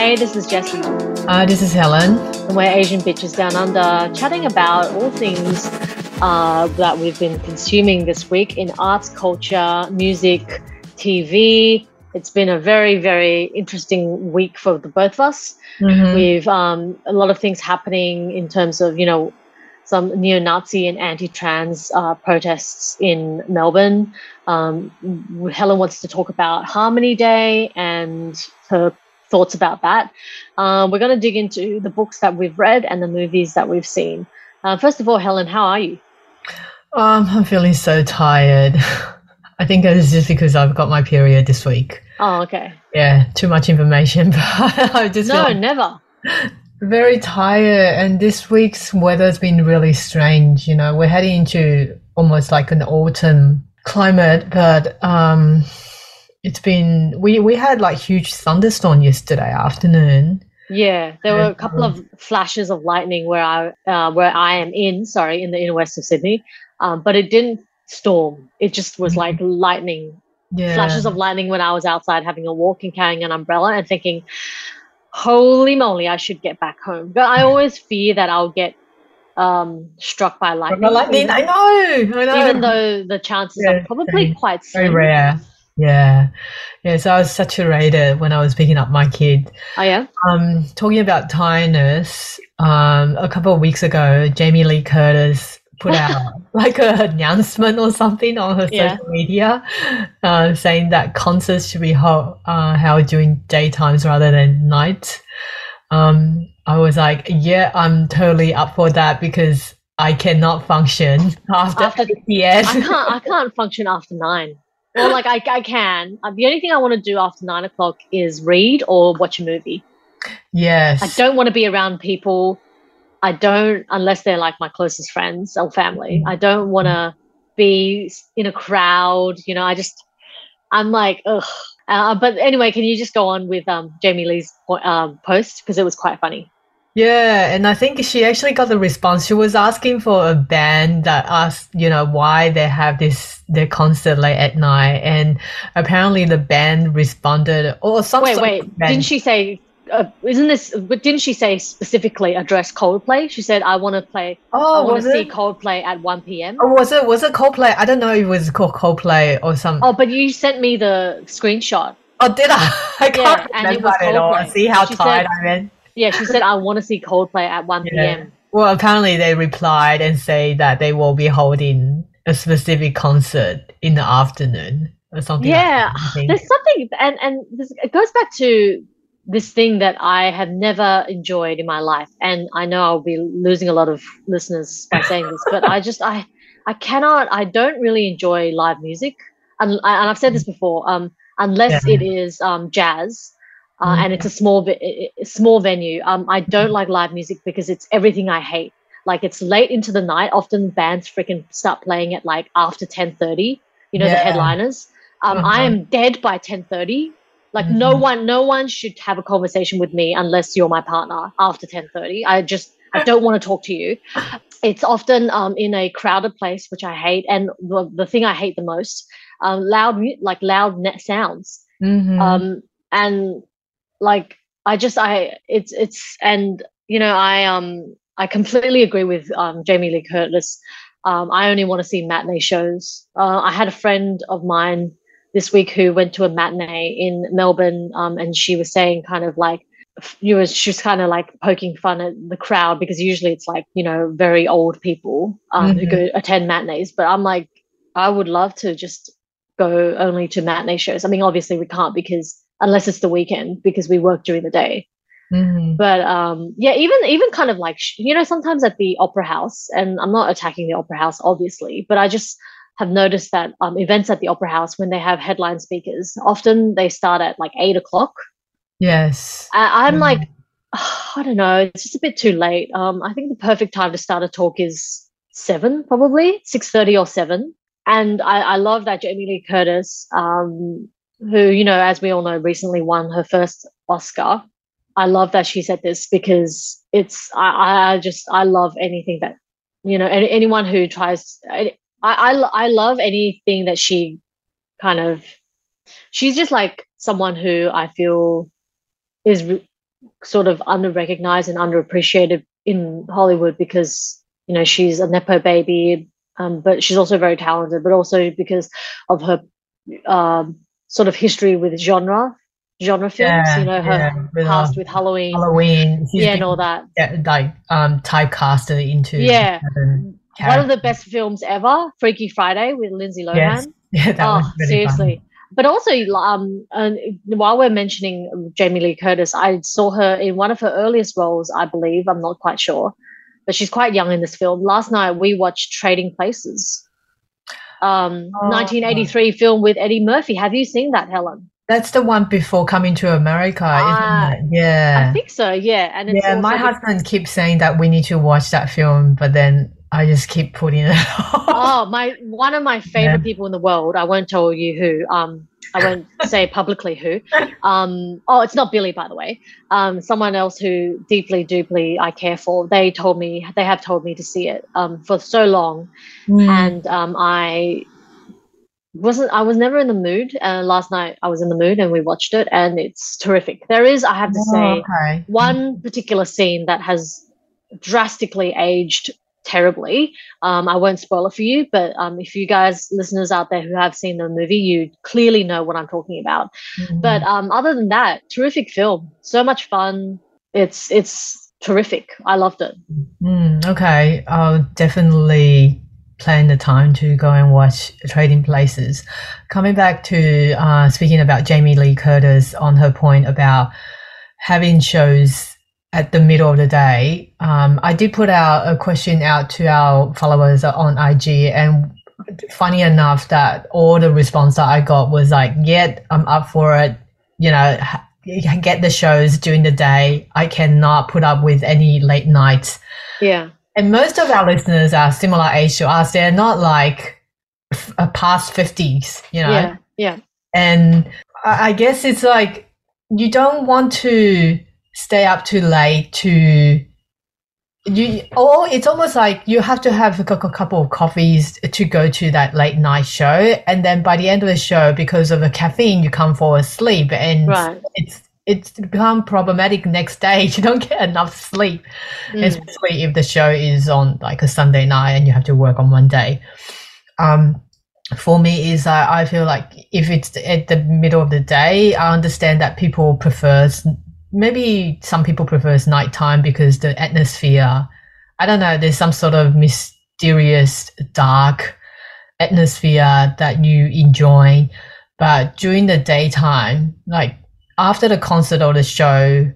Hey, this is Jessie. Uh, this is Helen. And we're Asian Bitches Down Under, chatting about all things uh, that we've been consuming this week in arts, culture, music, TV. It's been a very, very interesting week for the both of us. Mhm. We've um, a lot of things happening in terms of, you know, some neo-Nazi and anti-trans uh, protests in Melbourne. Um, Helen wants to talk about Harmony Day and her thoughts about that. Um, we're going to dig into the books that we've read and the movies that we've seen. Uh, first of all, Helen, how are you? Um, I'm feeling so tired. I think it's just because I've got my period this week. Oh, okay. Yeah, too much information, but I just No, never. very tired. And this week's weather's been really strange. You know, we're heading into almost like an autumn climate, but um, it's been we we had like huge thunderstorm yesterday afternoon. Yeah, there were a couple of flashes of lightning where I uh, where I am in. Sorry, in the inner west of Sydney, um, but it didn't storm. It just was like lightning Yeah, flashes of lightning when I was outside having a walk and carrying an umbrella and thinking, holy moly, I should get back home. But I always fear that I'll get um, struck by lightning. lightning. I know. I know. even though the chances Yeah, are probably quite very rare. Yeah, yeah. So I was saturated when I was picking up my kid. Oh yeah, Um, talking about tiredness, um, a couple of weeks ago, Jamie Lee Curtis put out like an announcement or something on her Yeah. social media, uh, saying that concerts should be held, uh, held during daytimes rather than night. Um, I was like, yeah, I'm totally up for that because I cannot function after, After- 8 p.m. I can't. I can't function after nine. Well, like I, I can. Uh, the only thing I want to do after nine o'clock is read or watch a movie. Yes. I don't want to be around people. I don't, unless they're like my closest friends or family. I don't want to be in a crowd. You know, I just, I'm like, ugh. Uh, but anyway, can you just go on with um, Jamie Lee's po- um, post because it was quite funny. Yeah, and I think she actually got the response. She was asking for a band that asked, you know, why they have this their concert late at night, and apparently the band responded, or some Wait, wait, didn't she say? Uh, isn't this? But didn't she say specifically address Coldplay? She said, "I want to play. Oh, I Oh, want to see it? Coldplay at one p.m." Or was it was it Coldplay? I don't know if it was called Coldplay or some. Oh, but you sent me the screenshot. Oh, did I? I can't Yeah, remember it all. See how She tired said- I am. Yeah, she said, "I want to see Coldplay at one Yeah. p.m." Well, apparently they replied and say that they will be holding a specific concert in the afternoon or something. like Yeah, that, there's something, and and this, it goes back to this thing that I have never enjoyed in my life, and I know I'll be losing a lot of listeners by saying this, but I just I I cannot, I don't really enjoy live music, and, and I've said this before, um, unless Yeah. it is um jazz. Uh, Mm. and it's a small, i- i- small venue. Um, I don't like live music because it's everything I hate. Like it's late into the night. Often bands freaking start playing at like after ten thirty. You know the headliners. Um, I Uh-huh. am dead by ten thirty. Like no Mhm. one, no one should have a conversation with me unless you're my partner after ten thirty. I just, I don't want to talk to you. It's often um, in a crowded place, which I hate, and the, the thing I hate the most, um, loud, like loud net sounds Mhm. um and like i just i it's it's and you know i um i completely agree with um jamie lee curtis um i only want to see matinee shows uh, i had a friend of mine this week who went to a matinee in melbourne um and she was saying kind of like you was she was kind of like poking fun at the crowd because usually it's like you know very old people um who Mhm. go attend matinees but i'm like i would love to just go only to matinee shows. I mean, obviously we can't because unless it's the weekend because we work during the day. Mhm. But um, yeah, even even kind of like you know sometimes at the opera house, and I'm not attacking the opera house obviously, but I just have noticed that um, events at the opera house when they have headline speakers, often they start at like eight o'clock. Yes. I- I'm Mhm. like, I don't know, it's just a bit too late. Um, I think the perfect time to start a talk is seven, probably six thirty or seven. And I, I love that Jamie Lee Curtis, um, who you know, as we all know, recently won her first Oscar. I love that she said this because it's I, I just I love anything that you know any, anyone who tries I, I I love anything that she kind of she's just like someone who I feel is re- sort of under recognized and underappreciated in Hollywood because you know she's a nepo baby, um, but she's also very talented, but also because of her um, sort of history with genre genre films. Yeah, you know, her yeah, past uh, with Halloween, Halloween, yeah, and all that. Like um, typecasted into yeah. One of the best films ever, Freaky Friday with Lindsay Lohan. Yes. Yeah, that oh, was seriously. Fun. But also, um, while we're mentioning Jamie Lee Curtis, I saw her in one of her earliest roles, I believe. I'm not quite sure, but she's quite young in this film. Last night we watched Trading Places, um, oh, 1983 film with Eddie Murphy. Have you seen that, Helen? That's the one before coming to America, isn't it? Yeah. I think so, yeah. And yeah, my husband keeps saying that we need to watch that film, but then I just keep putting it off. Oh, my one of my favorite yeah. people in the world. I won't tell you who. Um, I won't say publicly who. Um, oh, it's not Billy, by the way. Um, someone else who deeply, deeply I care for. They told me they have told me to see it um, for so long, mm. and um, I wasn't. I was never in the mood. Uh, last night I was in the mood, and we watched it, and it's terrific. There is, I have to oh, say, okay. one particular scene that has drastically aged terribly. Um, I won't spoil it for you, but um, if you guys, listeners out there who have seen the movie, you clearly know what I'm talking about. Mm-hmm. But um, other than that, terrific film. So much fun. It's it's terrific. I loved it. Mm, okay, I'll definitely plan the time to go and watch Trading Places. Coming back to uh, speaking about Jamie Lee Curtis on her point about having shows at the middle of the day, um, I did put out a question out to our followers on IG, and funny enough, that all the response that I got was like, "Yeah, I'm up for it." You know, get the shows during the day. I cannot put up with any late nights. Yeah, and most of our listeners are similar age to us. They're not like past fifties. You know. Yeah. Yeah. And I guess it's like you don't want to stay up too late to you or it's almost like you have to have a couple of coffees to go to that late night show and then by the end of the show because of the caffeine you can't fall asleep and right. it's it's become problematic next day you don't get enough sleep mm. especially if the show is on like a sunday night and you have to work on one day um for me is uh, I feel like if it's at the middle of the day, I understand that people prefer maybe some people prefers nighttime because the atmosphere i don't know there's some sort of mysterious dark atmosphere that you enjoy. But during the daytime like after the concert or the show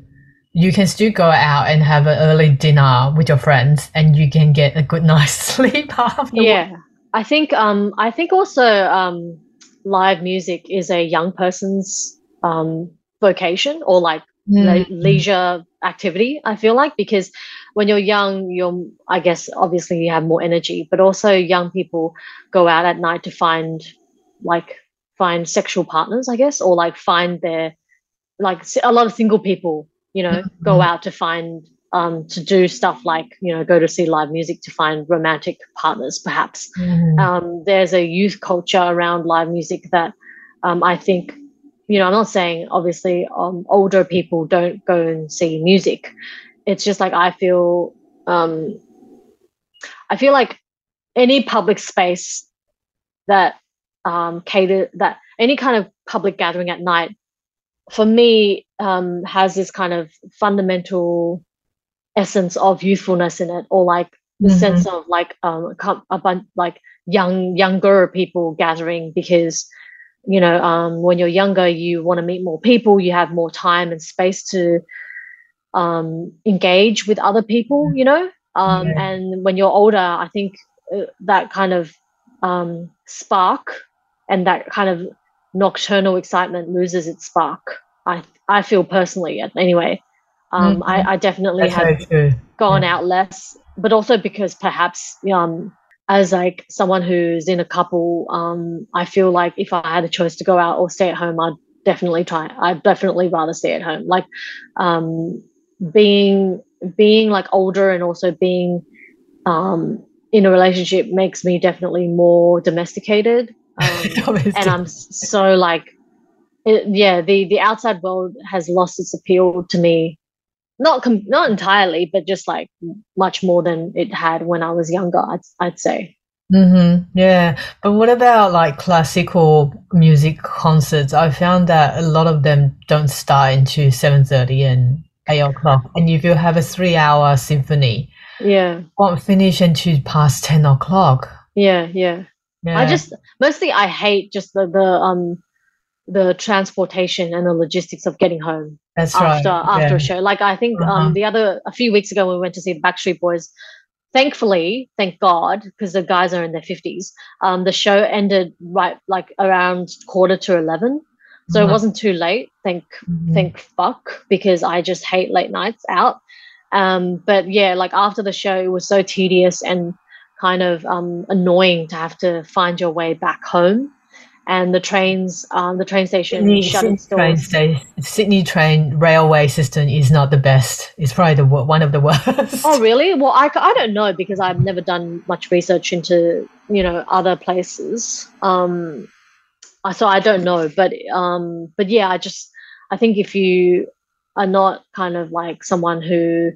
you can still go out and have an early dinner with your friends and you can get a good night's sleep after yeah. I think um i think also um live music is a young person's um vocation or like mm. le- leisure activity i feel like because when you're young you're i guess obviously you have more energy but also young people go out at night to find like find sexual partners i guess or like find their like a lot of single people you know mm-hmm. go out to find um, to do stuff like you know go to see live music to find romantic partners perhaps mm-hmm. um, there's a youth culture around live music that um, i think you know, I'm not saying obviously um, older people don't go and see music. It's just like I feel, um, I feel like any public space that um, cater that any kind of public gathering at night, for me, um, has this kind of fundamental essence of youthfulness in it, or like the mm-hmm. sense of like um, a bunch like young younger people gathering because you know um, when you're younger you want to meet more people you have more time and space to um, engage with other people you know um, yeah. and when you're older i think uh, that kind of um, spark and that kind of nocturnal excitement loses its spark i i feel personally anyway um, mm-hmm. I, I, definitely That's have gone yeah. out less but also because perhaps um, as like someone who's in a couple, um, I feel like if I had a choice to go out or stay at home, I'd definitely try. I'd definitely rather stay at home. Like um, being being like older and also being um, in a relationship makes me definitely more domesticated. Um, and I'm so like, it, yeah, the the outside world has lost its appeal to me not com- not entirely, but just like much more than it had when I was younger. I'd I'd say. Mm-hmm. Yeah, but what about like classical music concerts? I found that a lot of them don't start into seven thirty and eight o'clock, and if you have a three-hour symphony, yeah, won't finish until past ten o'clock. Yeah, yeah. Yeah. I just mostly I hate just the the um the transportation and the logistics of getting home That's after right. after yeah. a show. Like I think Uh-huh. um the other a few weeks ago when we went to see the Backstreet Boys. Thankfully, thank God, because the guys are in their fifties. Um, the show ended right like around quarter to eleven, so it Uh-huh. wasn't too late. Thank Mhm. thank fuck because I just hate late nights out. Um, but yeah, like after the show, it was so tedious and kind of um, annoying to have to find your way back home. And the trains, um, the train station Sydney, shut Sydney its train. Sydney train railway system is not the best. It's probably the one of the worst. Oh, really? Well, I, I don't know because I've never done much research into you know other places. Um, I- so I don't know, but um, but yeah, I just I think if you are not kind of like someone who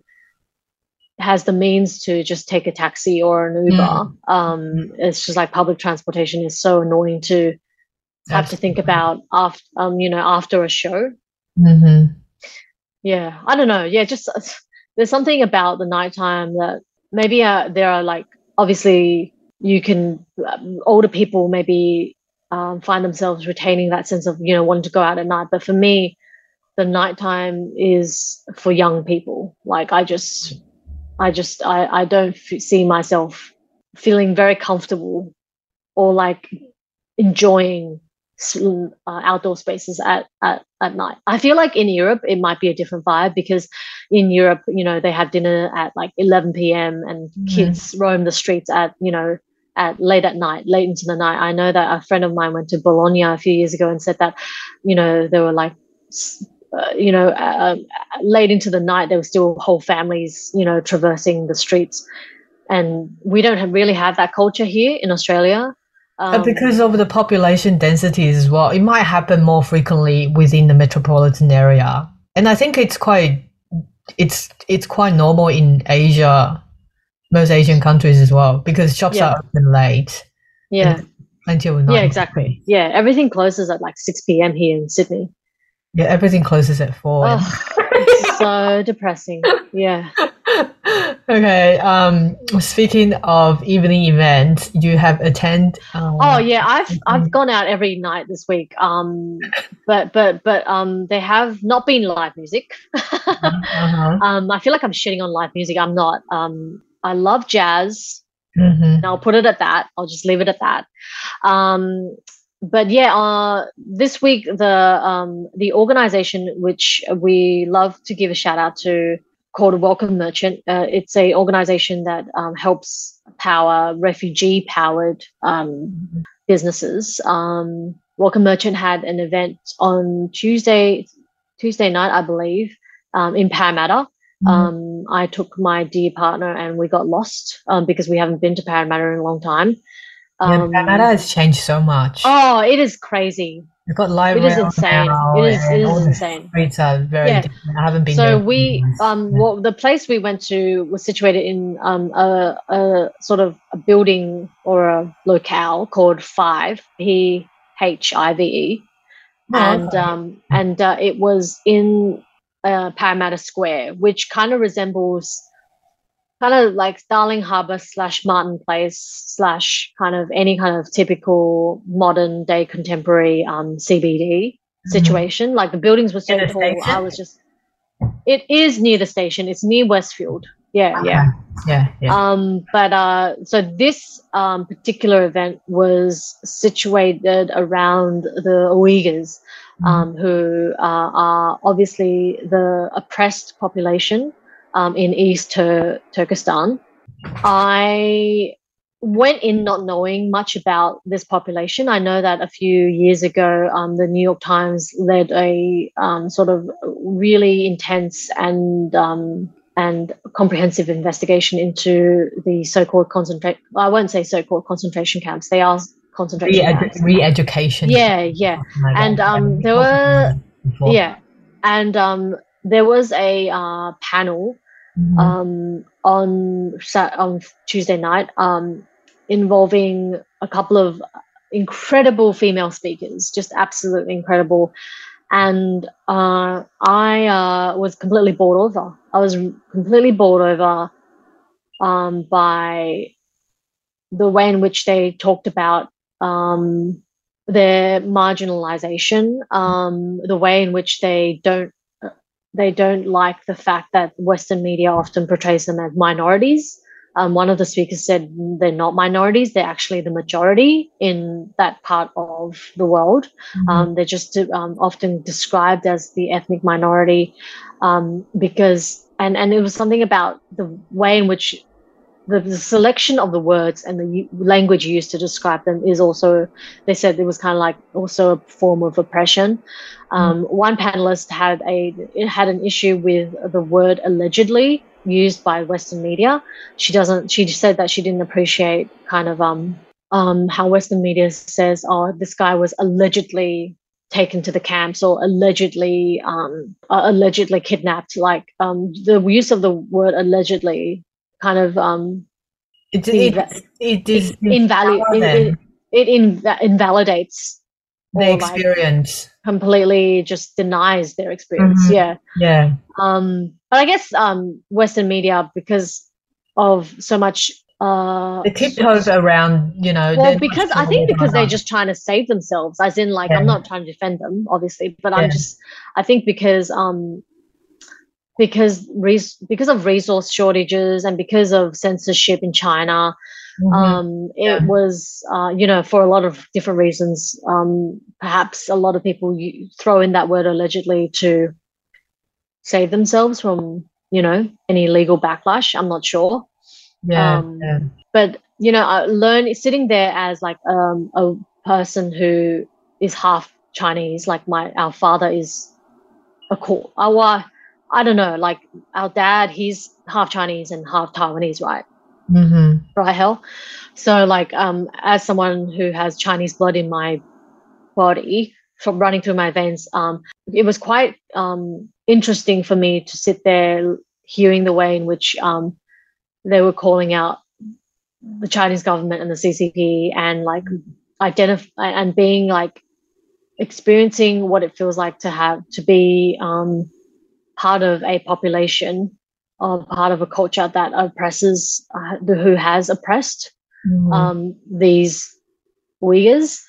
has the means to just take a taxi or an Uber, Mm. um, it's just like public transportation is so annoying to have to think about after um, you know after a show. hmm Yeah, I don't know. Yeah, just uh, there's something about the nighttime that maybe uh, there are like obviously you can um, older people maybe um, find themselves retaining that sense of you know wanting to go out at night, but for me, the nighttime is for young people. Like I just, I just, I I don't f- see myself feeling very comfortable or like enjoying uh, outdoor spaces at, at at night. I feel like in Europe it might be a different vibe because in Europe, you know, they have dinner at like 11 p.m. and Mhm. kids roam the streets at you know at late at night, late into the night. I know that a friend of mine went to Bologna a few years ago and said that, you know, there were like. Uh, you know, uh, late into the night, there were still whole families, you know, traversing the streets, and we don't have, really have that culture here in Australia. But Um, because of the population densities as well, it might happen more frequently within the metropolitan area. And I think it's quite it's it's quite normal in Asia, most Asian countries as well, because shops Yeah. are open late yeah, until nine. yeah, exactly. Yeah, everything closes at like six p.m. here in Sydney. Yeah, everything closes at four. Oh, it's so depressing. Yeah. okay. Um, speaking of evening events, you have attend. Um, Oh yeah, I've. I've gone out every night this week. Um, but but but um, they have not been live music. uh-huh. um, I feel like I'm shitting on live music. I'm not. Um, I love jazz. hmm and I'll put it at that. I'll just leave it at that. Um, but yeah, uh, this week the um, the organization which we love to give a shout out to called Welcome Merchant. Uh, it's a organization that um, helps power refugee powered um, businesses. Um, Welcome Merchant had an event on Tuesday Tuesday night, I believe, um, in Parramatta. Mhm. Um, I took my dear partner and we got lost um, because we haven't been to Parramatta in a long time. yeah, Um, Canada has changed so much. oh, it is crazy. We've got live It is insane. It is- it is insane. Streets are very Yeah. different. I haven't been So we, um, Yeah. well, the place we went to was situated in um, a, a sort of a building or a locale called Phive P H I V E, Oh, and okay. um, and uh, it was in uh, Parramatta Square, which kind of resembles kind of like Darling Harbour slash Martin Place slash kind of any kind of typical modern day contemporary um, CBD Mhm. situation. Like the buildings were so Near tall, I was just. It is near the station. It's near Westfield. Yeah, yeah. Okay. Yeah, yeah. Um, but uh, so this um, particular event was situated around the Uyghurs, um, who uh, are obviously the oppressed population um, in East Tur- Turkestan. I went in not knowing much about this population. I know that a few years ago, um, the New York Times led a um, sort of really intense and um, and comprehensive investigation into the so-called concentrate. I won't say so-called concentration camps. They are concentration camps. Re- re-education. Yeah, yeah like and, um, there were- before. yeah and um there was a uh, panel mm-hmm. um, on on Tuesday night um, involving a couple of incredible female speakers, just absolutely incredible. And uh, I uh, was completely bowled over. I was completely bowled over um, by the way in which they talked about um, their marginalization, um, the way in which they don't they don't like the fact that Western media often portrays them as minorities. Um, one of the speakers said they're not minorities; they're actually the majority in that part of the world. Mm-hmm. Um, they're just um, often described as the ethnic minority um, because, and and it was something about the way in which the, the, selection of the words and the language used to describe them is also they said it was kind of like also a form of oppression um, mm. one panelist had a had an issue with the word allegedly used by western media she doesn't she said that she didn't appreciate kind of um um how western media says oh this guy was allegedly taken to the camps or allegedly um uh, allegedly kidnapped like um the use of the word allegedly kind of um it it, it, is invalid it, it, it invalidates the experience like completely just denies their experience mm-hmm. yeah yeah um but i guess um western media because of so much uh the tiptoes so, around you know well because i think because they're just trying to save themselves as in like yeah. i'm not trying to defend them obviously but yeah. i'm just i think because um because res- because of resource shortages and because of censorship in China. Mm-hmm. Um, it yeah. was, uh, you know, for a lot of different reasons. Um, perhaps a lot of people throw in that word allegedly to save themselves from, you know, any legal backlash. I'm not sure. Yeah. Um, yeah. But you know, I learn sitting there as like um, a person who is half Chinese. Like my our father is a cool. Our I don't know, like our dad, he's half Chinese and half Taiwanese, right? Mm-hmm. Right, hell. So, like, um, as someone who has Chinese blood in my body from running through my veins, um, it was quite um, interesting for me to sit there hearing the way in which um, they were calling out the Chinese government and the CCP and like identify and being like experiencing what it feels like to have to be um, part of a population or part of a culture that oppresses uh, who has oppressed mm. um, these Uyghurs.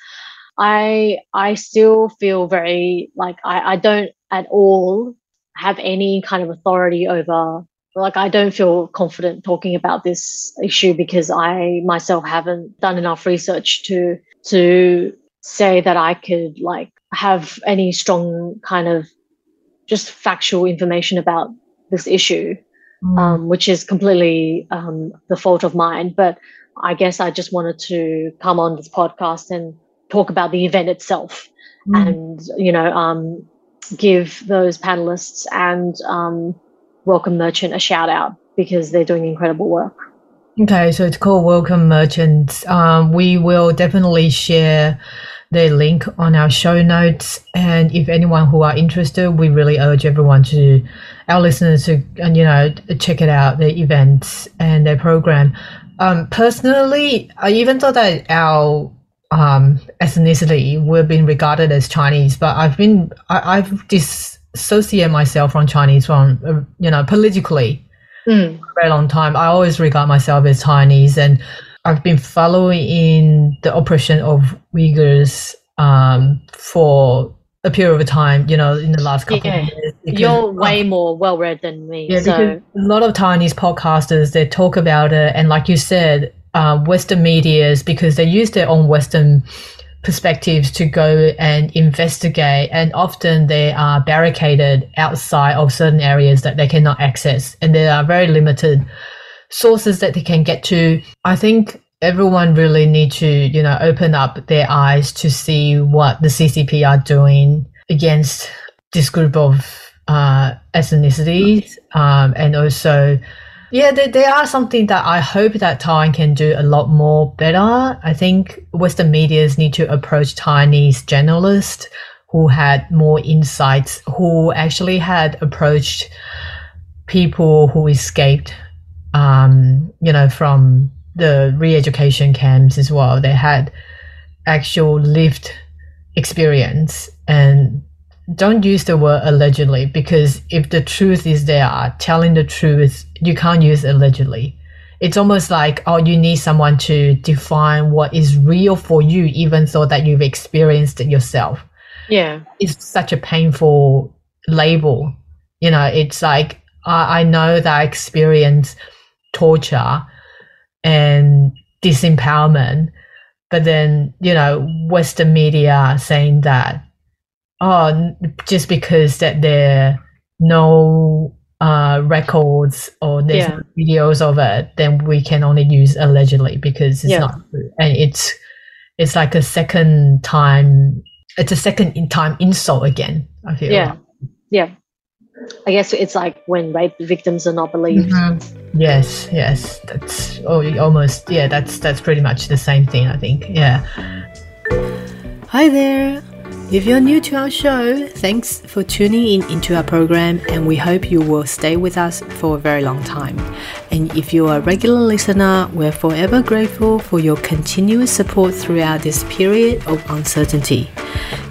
I I still feel very like I, I don't at all have any kind of authority over like I don't feel confident talking about this issue because I myself haven't done enough research to to say that I could like have any strong kind of just factual information about this issue, mm. um, which is completely um, the fault of mine. But I guess I just wanted to come on this podcast and talk about the event itself mm. and, you know, um, give those panelists and um, Welcome Merchant a shout out because they're doing incredible work. Okay, so it's called Welcome Merchants. Um, we will definitely share the link on our show notes. And if anyone who are interested, we really urge everyone to, our listeners to, and you know, check it out, the events and their program. Um, personally, I even thought that our um, ethnicity we've been regarded as Chinese, but I've been I, have dissociated myself from Chinese from uh, you know politically mm. for a very long time. I always regard myself as Chinese, and I've been following in the oppression of Uyghurs um, for a period of time, you know, in the last couple yeah. of years. Because, You're way more well read than me. Yeah, so. because a lot of Chinese podcasters they talk about it, and like you said, uh, Western media's because they use their own Western perspectives to go and investigate, and often they are barricaded outside of certain areas that they cannot access, and they are very limited sources that they can get to. I think everyone really need to, you know, open up their eyes to see what the CCP are doing against this group of uh, ethnicities, um, and also, yeah, there, there are something that I hope that Taiwan can do a lot more better. I think Western medias need to approach Chinese journalists who had more insights, who actually had approached people who escaped, um, you know, from the re-education camps as well. They had actual lived experience and don't use the word allegedly because if the truth is there, telling the truth, you can't use allegedly. It's almost like, oh, you need someone to define what is real for you, even though that you've experienced it yourself. Yeah. It's such a painful label. You know, it's like, I, I know that I experienced torture and disempowerment, but then, you know, Western media saying that oh, just because that there are no uh, records or there's Yeah. no videos of it, then we can only use allegedly because it's Yeah. not true. And it's it's like a second time. It's a second in time insult again. I feel. Yeah. Yeah. I guess it's like when rape victims are not believed. Mhm. Yes, yes, that's oh, almost yeah. That's that's pretty much the same thing. I think. Yeah. Hi there! If you're new to our show, thanks for tuning in into our program and we hope you will stay with us for a very long time. And if you're a regular listener, we're forever grateful for your continuous support throughout this period of uncertainty.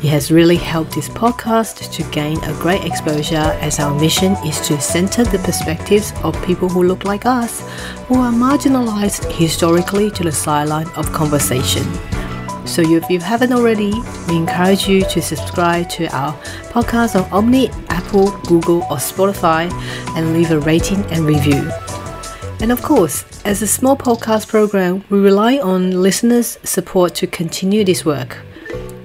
It has really helped this podcast to gain a great exposure as our mission is to center the perspectives of people who look like us, who are marginalized historically to the sideline of conversation. So if you haven't already, we encourage you to subscribe to our podcast on Omni, Apple, Google, or Spotify and leave a rating and review. And of course, as a small podcast program, we rely on listeners' support to continue this work.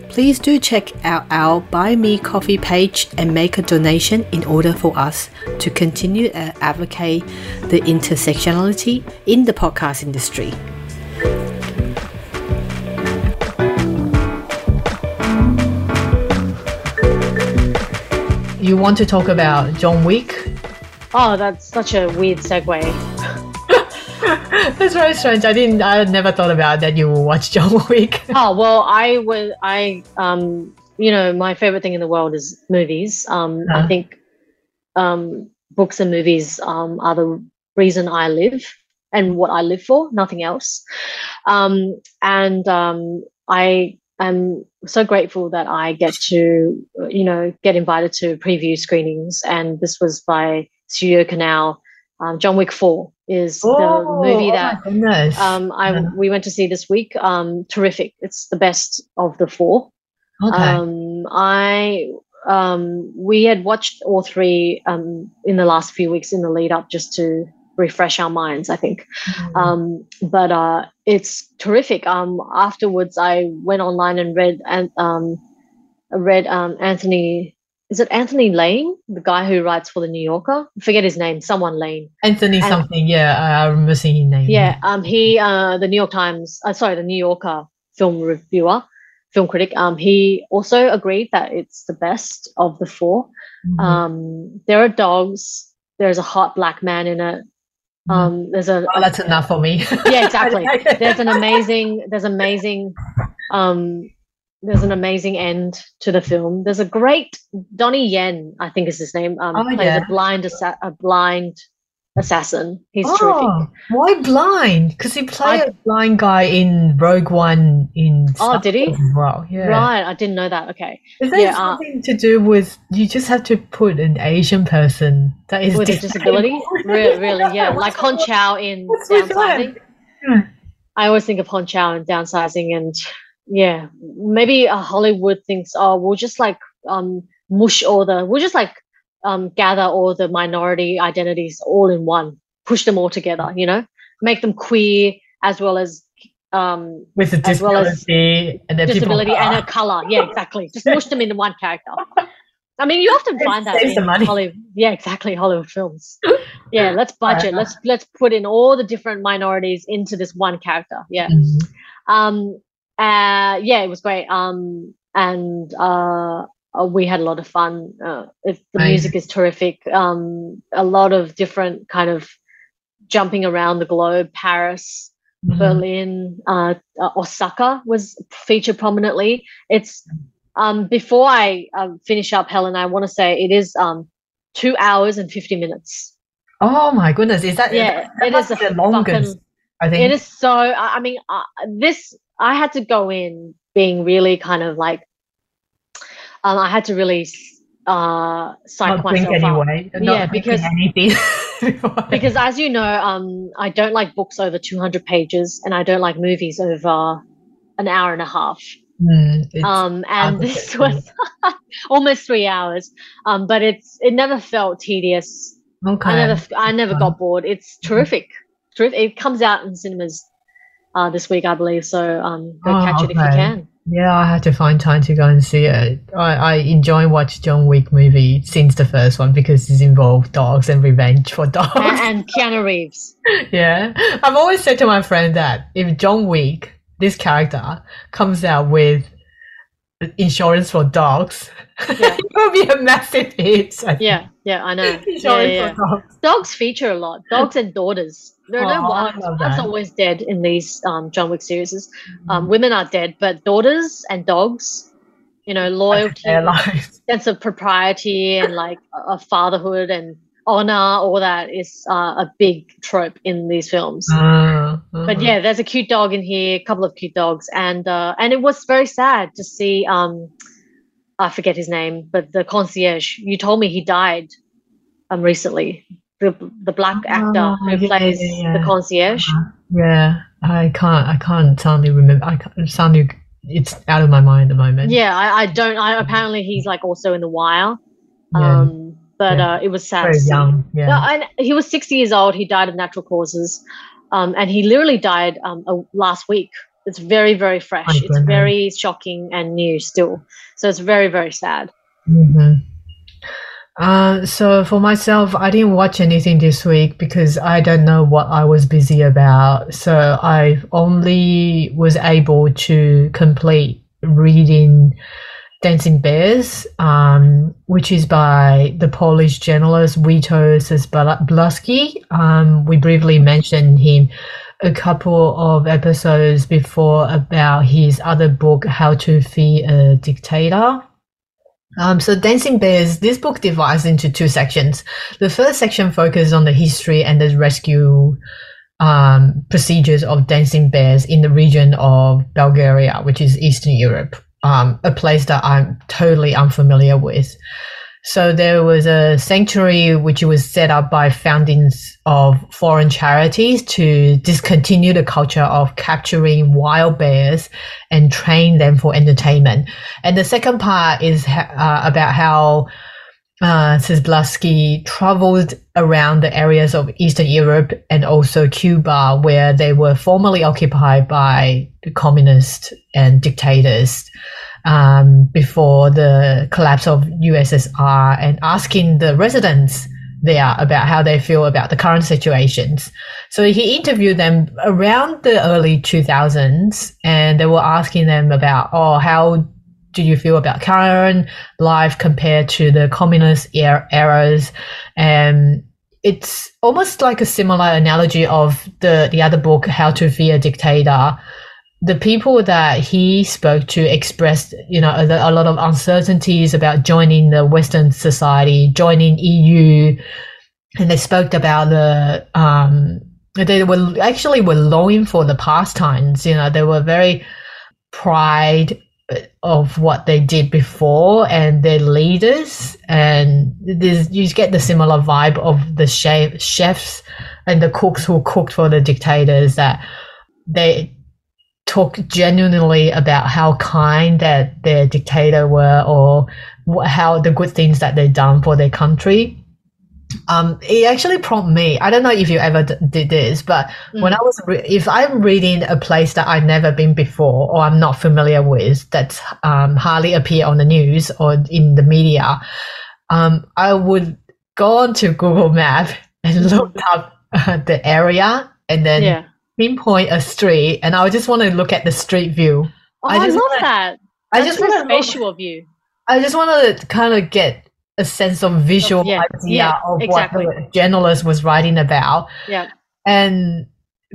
Please do check out our Buy Me Coffee page and make a donation in order for us to continue to advocate the intersectionality in the podcast industry. You want to talk about John Wick? Oh, that's such a weird segue. That's very strange. I didn't. I never thought about that. You will watch John Wick. Oh well, I was I um you know my favorite thing in the world is movies. Um, I Uh-huh. think um books and movies um are the reason I live and what I live for, nothing else. Um, and um, I am so grateful that I get to you know get invited to preview screenings, and this was by Studio Canal. Um, John Wick Four is the movie oh that goodness. um, I Yeah. we went to see this week. Um, terrific! It's the best of the four. okay. Um, I um, we had watched all three um, in the last few weeks in the lead up just to refresh our minds. I think, Mm. um, but uh, it's terrific. Um, afterwards, I went online and read and um, read um, Anthony. Is it Anthony Lane, the guy who writes for the New Yorker? I forget his name. Someone Lane. Anthony and- something. Yeah, I I remember seeing his name. Yeah, um, he, uh, the New York Times, uh, sorry, the New Yorker film reviewer, film critic, um, he also agreed that it's the best of the four. Mhm. Um, there are dogs. There's a hot black man in it. Um, there's a oh, that's enough for me. yeah, exactly. There's an amazing, there's amazing, um, there's an amazing end to the film. There's a great Donnie Yen, I think is his name. Um, Oh, plays yeah. a blind, assa- a blind assassin. He's terrific. Oh, why blind? Because he played I- a blind guy in Rogue One in Oh, did he? Well. Yeah. Right, I didn't know that. Okay. Is there Yeah, uh, something to do with you just have to put an Asian person that is with a disability. Re- really, yeah, like Hong? Chau in What's downsizing. I always think of Hong Chau in downsizing, and yeah, maybe uh, Hollywood thinks, oh, we'll just like um mush all the, we'll just like um gather all the minority identities all in one, push them all together, you know, make them queer as well as um with a as well as disability and disability and a color. Yeah, exactly. Just mush them into one character. I mean, you often find that in money. Hollywood. Yeah, exactly. Hollywood films. Yeah, let's budget. Let's let's put in all the different minorities into this one character. Yeah. Mhm. Um. Uh. Yeah, it was great. Um. And uh, uh, we had a lot of fun. Uh, if the music is terrific. Um. A lot of different kind of jumping around the globe. Paris, Mhm. Berlin, uh, uh, Osaka was featured prominently. It's Um, before I um, finish up, Helen, I want to say it is um, two hours and fifty minutes. Oh my goodness! Is that Yeah, that it is the longest? fucking- I think It is so. I I mean, uh, this I had to go in being really kind of like. Um, I had to really uh psych not myself up. anyway. Not Yeah, because- because as you know um i don't like books over 200 pages and i don't like movies over an hour and a half. Mm, um and this was almost three hours. Um but it's it never felt tedious. Okay. i never i never got bored. It's terrific. Terrific. It comes out in cinemas uh this week i believe. So um go Oh, catch it if you can Yeah, I had to find time to go and see it. I, I enjoy watch John Wick movie since the first one because it's involved dogs and revenge for dogs. and, and keanu reeves yeah, I've always said to my friend that if John Wick, this character, comes out with insurance for dogs, Yeah. it will be a massive hit. I think. yeah yeah i know yeah, yeah, dogs. dogs feature a lot. Dogs and daughters. There are no Oh, I wives. Wives always dead in these um, John Wick series. Mm-hmm. Um, women are dead, but daughters and dogs, you know, loyalty, sense of propriety, and like a fatherhood and honor, all that is uh, a big trope in these films. Ah, But ah. yeah, there's a cute dog in here, a couple of cute dogs, and uh, and it was very sad to see. Um, I forget his name, but the concierge. You told me he died, um, recently. The the black actor Oh, who yeah, plays yeah, the yeah. concierge. Yeah, I can't. I can't suddenly remember. I can't, suddenly, it's out of my mind at the moment. Yeah, I, I don't. I apparently he's like also in the Wire. Um, but uh, it was sad. very young. Yeah. No, and he was 60 years old. He died of natural causes. Um, and he literally died um, uh, last week. It's very, very fresh. It's very shocking and new still. So it's very, very sad. hmm Uh, so for myself, I didn't watch anything this week because I don't know what I was busy about. So I only was able to complete reading Dancing Bears, um, which is by the Polish journalist Witold Szablowski. Um, we briefly mentioned him a couple of episodes before about his other book, How to Feed a Dictator. Um, so Dancing Bears, this book divides into two sections. The first section focuses on the history and the rescue um, procedures of dancing bears in the region of Bulgaria, which is Eastern Europe, um, a place that I'm totally unfamiliar with. So there was a sanctuary which was set up by foundings of foreign charities to discontinue the culture of capturing wild bears and train them for entertainment. And the second part is uh, about how uh, traveled around the areas of Eastern Europe and also Cuba, where they were formerly occupied by the communists and dictators um, before the collapse of USSR, and asking the residents there about how they feel about the current situations. So he interviewed them around the early 2000s, and they were asking them about, oh, how do you feel about current life compared to the communist er- eras? And it's almost like a similar analogy of the, the other book, How to Be a Dictator. The people that he spoke to expressed, you know, a, a lot of uncertainties about joining the Western society, joining EU, and they spoke about the um, they were actually were longing for the pastimes. You know, they were very pride of what they did before and their leaders and you get the similar vibe of the chef, chefs and the cooks who cooked for the dictators that they talk genuinely about how kind that their dictator were or how the good things that they've done for their country um, it actually prompted me. I don't know if you ever d- did this, but when I was, re- if I'm reading a place that I've never been before or I'm not familiar with, that um, hardly appear on the news or in the media, um, I would go on to Google Map and look up uh, the area and then yeah. Pinpoint a street, and I just want to look at the street view. Oh, I I, love wanna- that. I That's just want to spatial view. I just want to kind of get a sense of visual yeah, idea yeah, of exactly. what the journalist was writing about. Yeah. And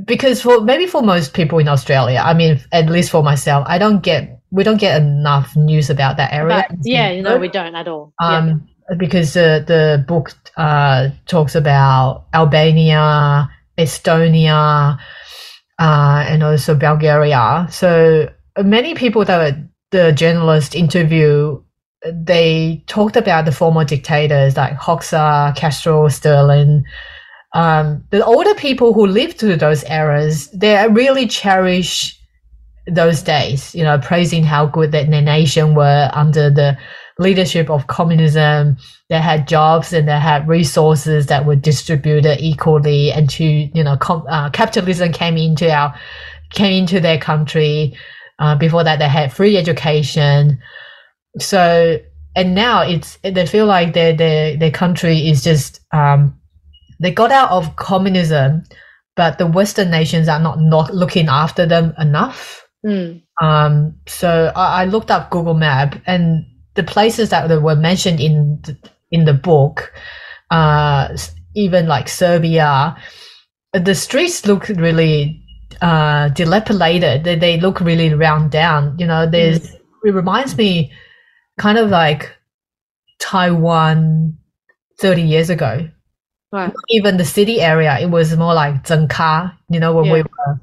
because for maybe for most people in Australia, I mean, at least for myself, I don't get we don't get enough news about that area. But, yeah, no, we don't at all. Um, yeah. because the the book uh, talks about Albania, Estonia, uh, and also Bulgaria. So many people that the journalist interview, they talked about the former dictators like Hoxha, Castro, Stalin. Um, the older people who lived through those eras, they really cherish those days, you know, praising how good that the nation were under the leadership of communism. They had jobs and they had resources that were distributed equally, and to you know, com- uh, capitalism came into our came into their country. Uh, before that, they had free education. So and now it's they feel like their their their country is just um, they got out of communism, but the Western nations are not not looking after them enough. Mm. Um, so I, I, looked up Google Map, and the places that were mentioned in the, in the book, uh, even like Serbia, the streets look really uh, dilapidated. They, they look really round down. You know, there's mm. it reminds me kind of like Taiwan 30 years ago. Right. Even the city area, it was more like Zhengka, you know, when yeah. we were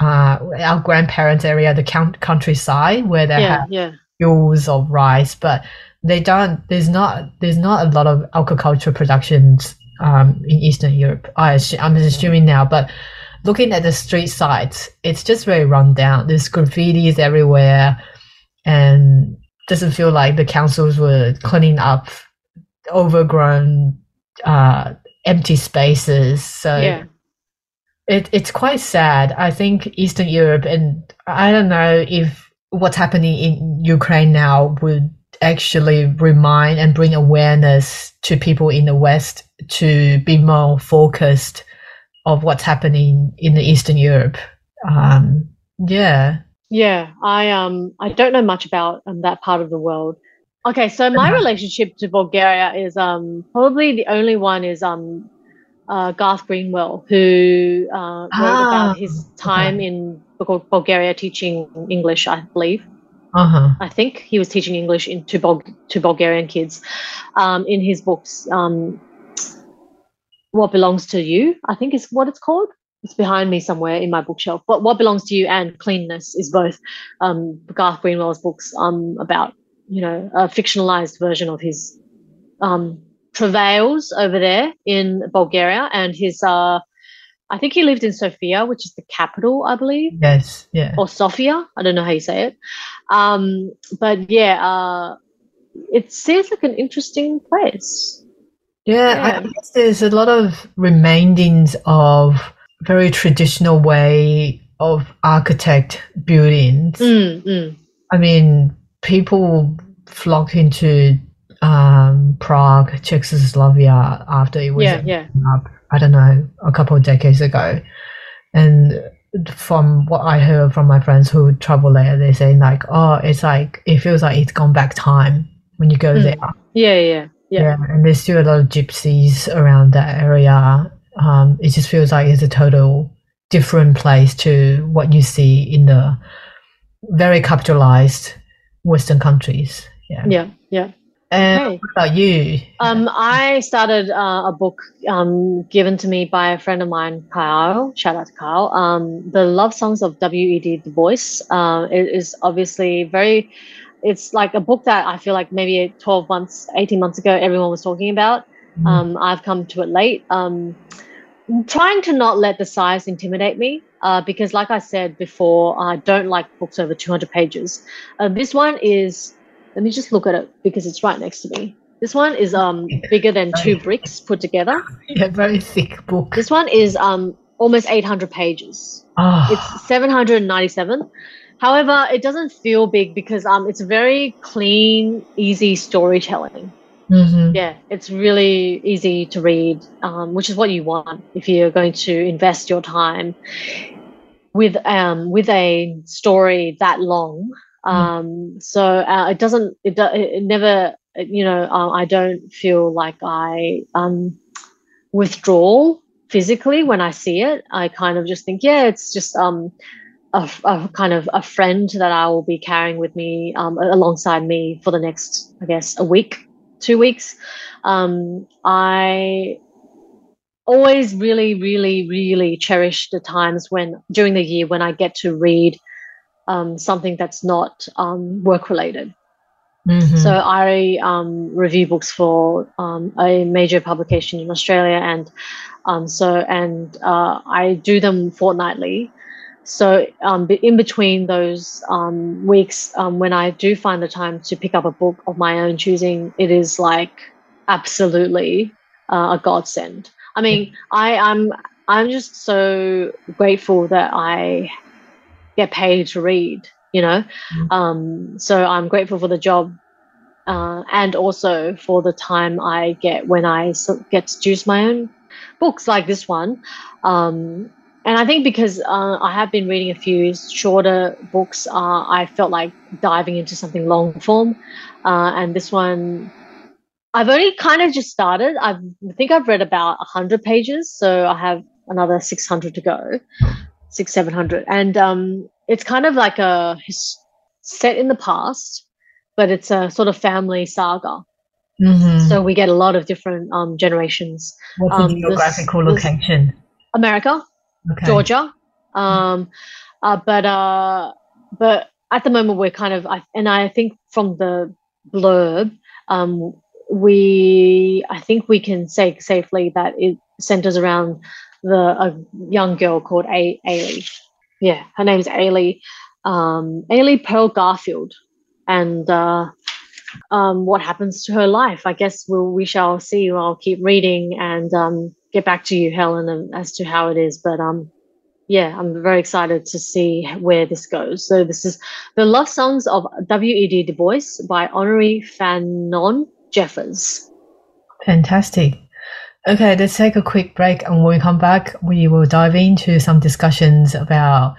uh, our grandparents' area, the count- countryside, where they yeah, have yeah. Fields of rice, but they don't. There's not. There's not a lot of agricultural productions um, in Eastern Europe. I I'm assuming now, but looking at the street sides, it's just very run down. There's graffitis everywhere, and doesn't feel like the councils were cleaning up overgrown, uh, empty spaces. So. Yeah it, it's quite sad. I think Eastern Europe, and I don't know if what's happening in Ukraine now would actually remind and bring awareness to people in the West to be more focused of what's happening in the Eastern Europe. Um, yeah. Yeah, I um I don't know much about um, that part of the world. Okay, so my uh-huh. relationship to Bulgaria is um probably the only one is um uh, Garth Greenwell, who uh, wrote ah, about his time okay. in Bulgaria teaching English, I believe. Uh-huh. I think he was teaching English in, to, Bul- to Bulgarian kids um, in his books. Um, what belongs to you, I think is what it's called. It's behind me somewhere in my bookshelf. But what belongs to you and cleanness is both um, Garth Greenwell's books um, about you know a fictionalized version of his um, travails over there in Bulgaria, and his uh, I think he lived in Sofia, which is the capital, I believe. Yes, yeah. Or Sofia, I don't know how you say it. Um, but yeah, uh, it seems like an interesting place. Yeah, yeah, I guess there's a lot of remaindings of very traditional way of architect buildings. Mm, mm. I mean, people flock into um, Prague, Czechoslovakia after it was yeah, yeah. up, I don't know, a couple of decades ago. And from what I heard from my friends who travel there, they say like, oh, it's like it feels like it's gone back time when you go mm. there. Yeah, yeah, yeah, yeah. And there's still a lot of gypsies around that area. Um, it just feels like it's a total different place to what you see in the very capitalized Western countries. Yeah. Yeah. Yeah. And what about you? Um, I started uh, a book um, given to me by a friend of mine, Kyle. Shout out to Kyle. Um, the Love Songs of W.E.B. Du Bois. Uh, it is obviously very. It's like a book that I feel like maybe 12 months, 18 months ago, everyone was talking about. Mm. Um, I've come to it late. Um, trying to not let the size intimidate me. Uh, because, like I said before, I don't like books over 200 pages. Uh, this one is let me just look at it because it's right next to me. This one is um bigger than two bricks put together. Yeah, very thick book. This one is um almost 800 pages. Oh. It's 797. However, it doesn't feel big because um it's very clean, easy storytelling. Mm-hmm. Yeah, it's really easy to read, um, which is what you want if you're going to invest your time with um with a story that long. Um, so uh, it doesn't, it, it never, you know, uh, I don't feel like I um, withdraw physically when I see it. I kind of just think, yeah, it's just um, a, a, kind of a friend that I will be carrying with me um, alongside me for the next, I guess, a week, two weeks. Um, I always really, really, really cherish the times when during the year when I get to read um, something that's not um, work related. Mm-hmm. So I um, review books for um, a major publication in Australia, and um, so and uh, I do them fortnightly. So um, in between those um, weeks, um, when I do find the time to pick up a book of my own choosing, it is like absolutely uh, a godsend. I mean, I, I'm I'm just so grateful that I get paid to read. You know, mm-hmm. um, so I'm grateful for the job uh, and also for the time I get when I get to choose my own books like this one. Um, and I think because uh, I have been reading a few shorter books, uh, I felt like diving into something long form. Uh, and this one, I've only kind of just started. I've, I think I've read about 100 pages, so I have another 600 to go, six, 700. And um, it's kind of like a set in the past, but it's a sort of family saga. Mm-hmm. So we get a lot of different um, generations. What's um, the geographical this, location? America okay. Georgia. Um, uh, but uh, but at the moment we're kind of, I, and I think from the blurb, um, we I think we can say safely that it centers around the a young girl called a- Ailey. Yeah, her name's Ailey. Um, Ailey Pearl Garfield, and uh, um, what happens to her life? I guess we'll, we shall see. I'll keep reading and um, get back to you, Helen, as to how it is. But um, yeah, I'm very excited to see where this goes. So this is the Love Songs of W.E.B. Du Bois by Honorée Fanon Jeffers. Fantastic. Okay, let's take a quick break, and when we come back, we will dive into some discussions about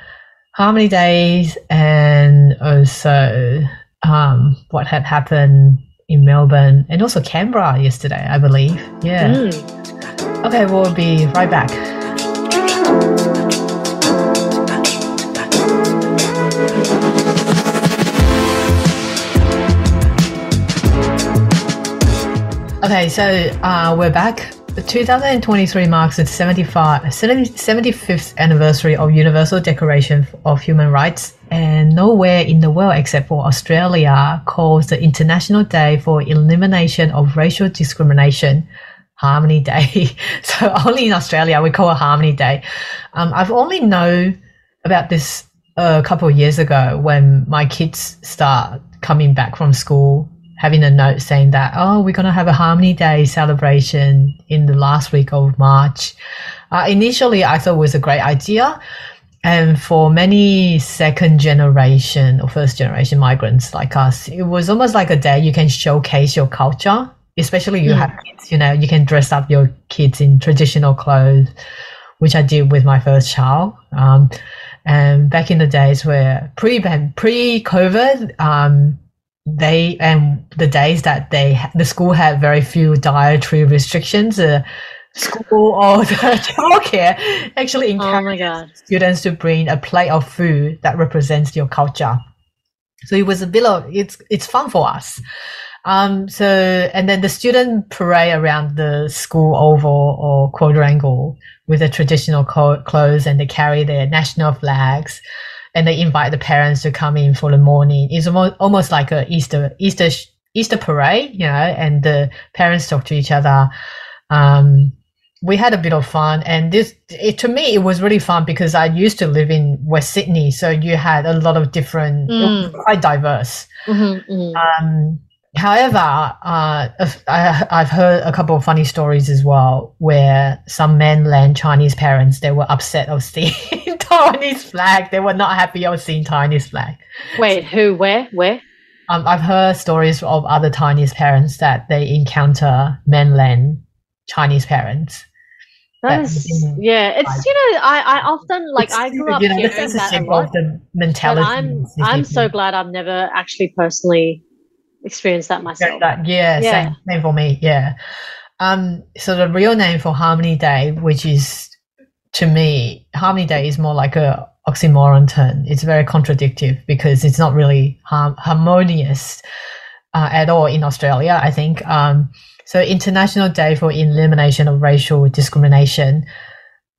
harmony days and also um, what had happened in Melbourne and also Canberra yesterday, I believe. Yeah. Mm. Okay, we'll be right back. Okay, so uh, we're back. 2023 marks the 75, 75th anniversary of Universal Declaration of Human Rights, and nowhere in the world except for Australia calls the International Day for Elimination of Racial Discrimination Harmony Day. so only in Australia we call it Harmony Day. Um, I've only known about this a couple of years ago when my kids start coming back from school having a note saying that, oh, we're going to have a Harmony Day celebration in the last week of March. Uh, initially, I thought it was a great idea. And for many second generation or first generation migrants like us, it was almost like a day you can showcase your culture, especially you mm. have kids, you know, you can dress up your kids in traditional clothes, which I did with my first child. Um, and back in the days where pre pre COVID, um, they and the days that they the school had very few dietary restrictions uh, school or the childcare actually encouraged oh students to bring a plate of food that represents your culture. So it was a bit of it's it's fun for us. Um so and then the student parade around the school oval or quadrangle with the traditional co- clothes and they carry their national flags and they invite the parents to come in for the morning. It's almost, almost like a Easter Easter Easter parade, you know, and the parents talk to each other. Um, we had a bit of fun, and this it, to me it was really fun because I used to live in West Sydney, so you had a lot of different, mm. quite diverse. Mm-hmm, mm-hmm. Um, However, uh, I, have heard a couple of funny stories as well, where some mainland Chinese parents they were upset of seeing Taiwanese flag. They were not happy of seeing Chinese flag. Wait, who? Where? Where? Um, I've heard stories of other Chinese parents that they encounter mainland Chinese parents. That is, yeah, it's you know, I, I often like I grew up you know, hearing that a lot. The mentality. I'm I'm so glad I've never actually personally experienced that myself. That, yeah, yeah, same, same for me. Yeah. Um, so the real name for Harmony Day, which is to me, Harmony Day is more like a oxymoron term. It's very contradictory because it's not really harmonious uh, at all in Australia, I think. Um, so International Day for Elimination of Racial Discrimination.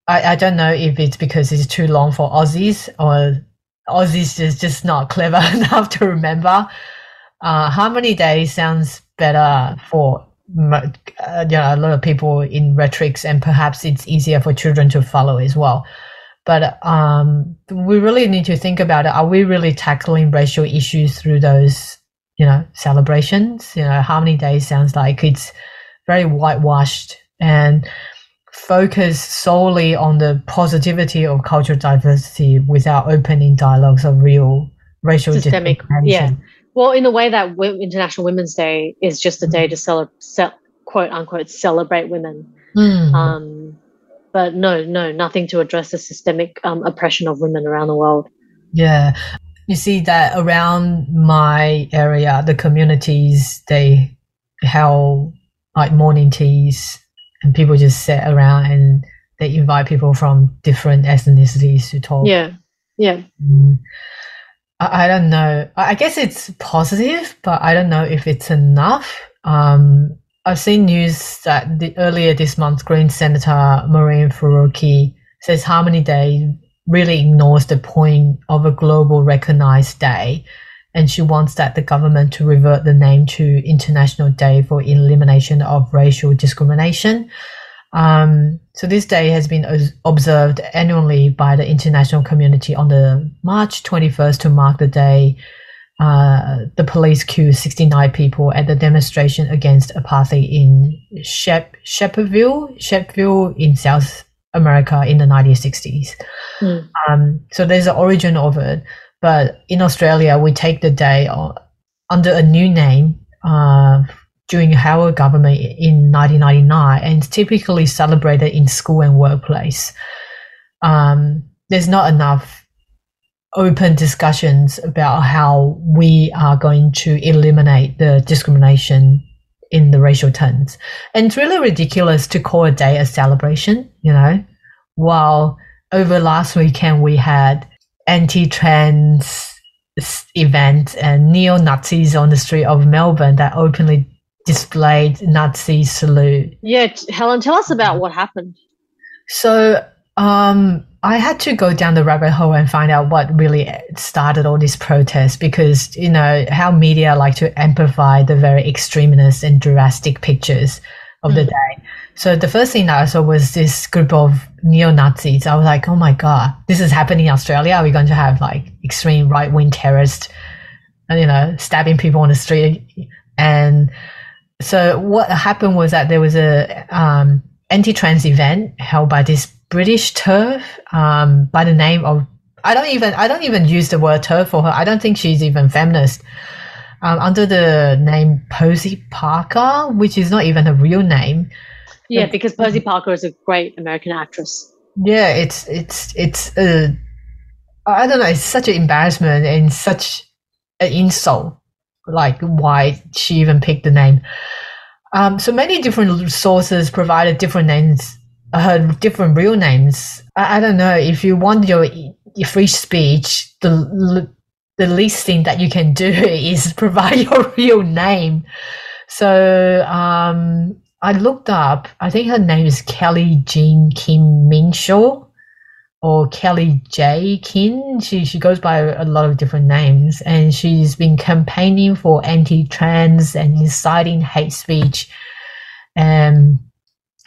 I, I don't know if it's because it's too long for Aussies or Aussies is just not clever enough to remember. Uh, Harmony Day sounds better for uh, you know a lot of people in rhetorics, and perhaps it's easier for children to follow as well. But um, we really need to think about it. Are we really tackling racial issues through those you know celebrations? You know, Harmony Day sounds like it's very whitewashed and focus solely on the positivity of cultural diversity without opening dialogues of real racial systemic yeah well in a way that international women's day is just a day to celebrate quote unquote celebrate women mm. um, but no no nothing to address the systemic um, oppression of women around the world yeah you see that around my area the communities they held like morning teas and people just sit around and they invite people from different ethnicities to talk. Yeah, yeah. Mm. I, I, don't know. I guess it's positive, but I don't know if it's enough. Um, I've seen news that the, earlier this month, Green Senator Mehreen Faruqi says Harmony Day really ignores the point of a global recognized day and she wants that the government to revert the name to International Day for Elimination of Racial Discrimination. Um, so this day has been observed annually by the international community on the March 21st to mark the day uh, the police killed 69 people at the demonstration against apartheid in Shep- Shepherdville, Shepherdville in South America in the 1960s. Mm. Um, so there's the origin of it. But in Australia, we take the day under a new name uh, during Howard government in 1999 and typically celebrated in school and workplace. Um, there's not enough open discussions about how we are going to eliminate the discrimination in the racial terms. And it's really ridiculous to call a day a celebration, you know, while over last weekend we had anti-trans events and neo-Nazis on the street of Melbourne that openly displayed Nazi salute. Yeah, Helen, tell us about what happened. So um, I had to go down the rabbit hole and find out what really started all these protests because you know how media like to amplify the very extremist and drastic pictures of mm. the day. So the first thing that I saw was this group of neo Nazis. I was like, oh my god, this is happening in Australia. Are we going to have like extreme right wing terrorists, you know, stabbing people on the street? And so what happened was that there was a um, anti-trans event held by this British TERF um, by the name of I don't even I don't even use the word TERF for her. I don't think she's even feminist. Um, under the name Posie Parker, which is not even a real name. Yeah, because Posie Parker is a great American actress. Yeah, it's it's it's uh, I don't know. It's such an embarrassment and such an insult. Like why she even picked the name. Um, so many different sources provided different names, uh, different real names. I, I don't know if you want your, your free speech. The the least thing that you can do is provide your real name. So um, I looked up, I think her name is Kelly Jean Keen-Minshull or Kelly J. Kin. She, she goes by a lot of different names and she's been campaigning for anti trans and inciting hate speech. And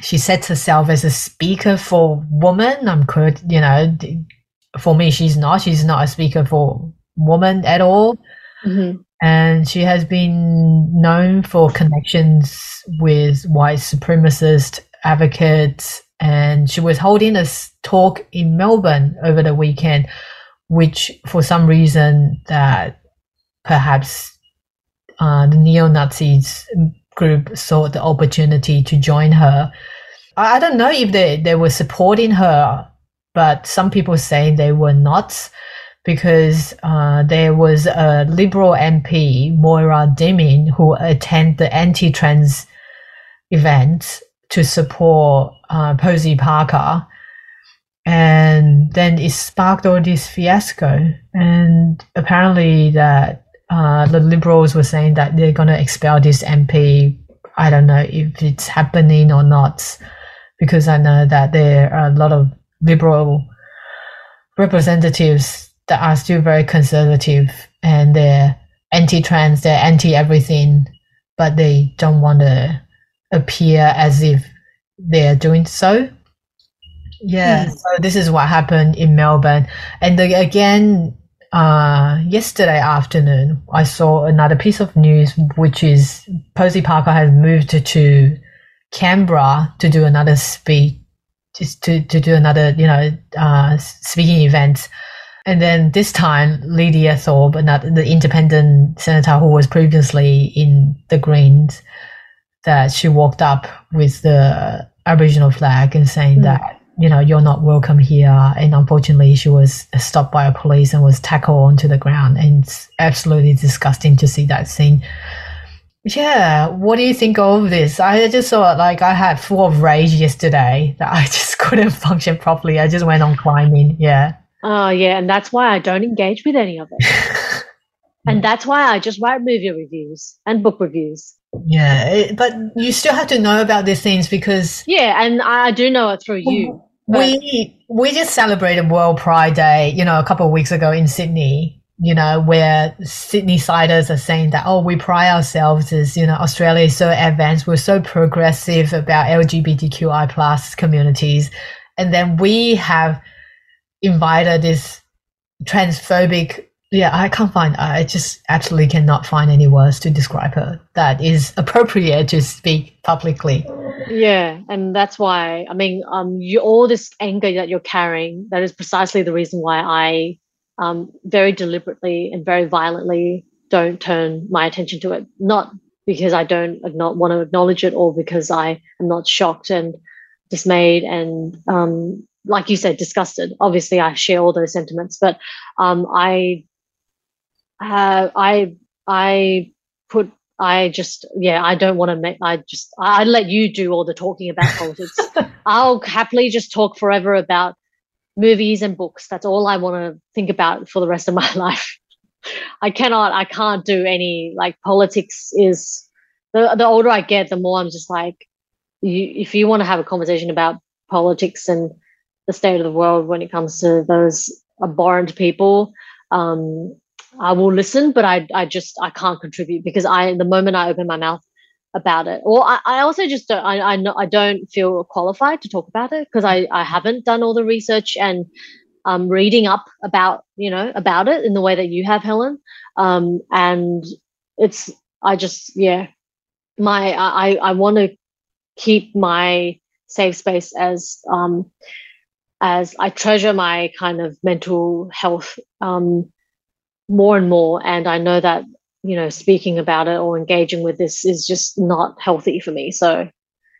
she sets herself as a speaker for women. I'm quote, you know, for me, she's not. She's not a speaker for women at all. Mm-hmm and she has been known for connections with white supremacist advocates and she was holding a talk in melbourne over the weekend which for some reason that perhaps uh, the neo-nazis group saw the opportunity to join her i don't know if they, they were supporting her but some people say they were not because uh, there was a Liberal MP, Moira Deeming, who attended the anti-trans event to support uh, Posie Parker. And then it sparked all this fiasco. And apparently, that uh, the liberals were saying that they're going to expel this MP. I don't know if it's happening or not, because I know that there are a lot of liberal representatives that are still very conservative and they're anti-trans, they're anti-everything, but they don't want to appear as if they're doing so. Yeah, mm. so this is what happened in Melbourne, and the, again, uh, yesterday afternoon, I saw another piece of news, which is Posie Parker has moved to Canberra to do another speech, just to, to do another, you know, uh, speaking event. And then this time, Lydia Thorpe, another, the independent senator who was previously in the Greens, that she walked up with the Aboriginal flag and saying mm. that you know you're not welcome here. And unfortunately, she was stopped by a police and was tackled onto the ground. And it's absolutely disgusting to see that scene. Yeah, what do you think of this? I just thought like I had full of rage yesterday that I just couldn't function properly. I just went on climbing. Yeah. Oh yeah, and that's why I don't engage with any of it. and that's why I just write movie reviews and book reviews. Yeah, it, but you still have to know about these things because yeah, and I do know it through oh, you. We we just celebrated World Pride Day, you know, a couple of weeks ago in Sydney. You know, where Sydney siders are saying that oh, we pride ourselves as you know Australia is so advanced, we're so progressive about LGBTQI plus communities, and then we have invited this transphobic yeah, I can't find. I just absolutely cannot find any words to describe her that is appropriate to speak publicly. Yeah, and that's why I mean, um, you all this anger that you're carrying. That is precisely the reason why I, um, very deliberately and very violently don't turn my attention to it. Not because I don't not want to acknowledge it, or because I am not shocked and dismayed and um, like you said, disgusted. Obviously, I share all those sentiments, but um, I uh, I I put I just yeah I don't want to make I just I let you do all the talking about politics. I'll happily just talk forever about movies and books. That's all I want to think about for the rest of my life. I cannot I can't do any like politics is the the older I get, the more I'm just like you if you want to have a conversation about politics and the state of the world when it comes to those abhorrent people um, I will listen, but I I just I can't contribute because I the moment I open my mouth about it, or I, I also just don't I I, know, I don't feel qualified to talk about it because I I haven't done all the research and um reading up about you know about it in the way that you have, Helen. Um, and it's I just yeah my I I want to keep my safe space as um as I treasure my kind of mental health um more and more. And I know that, you know, speaking about it or engaging with this is just not healthy for me. So,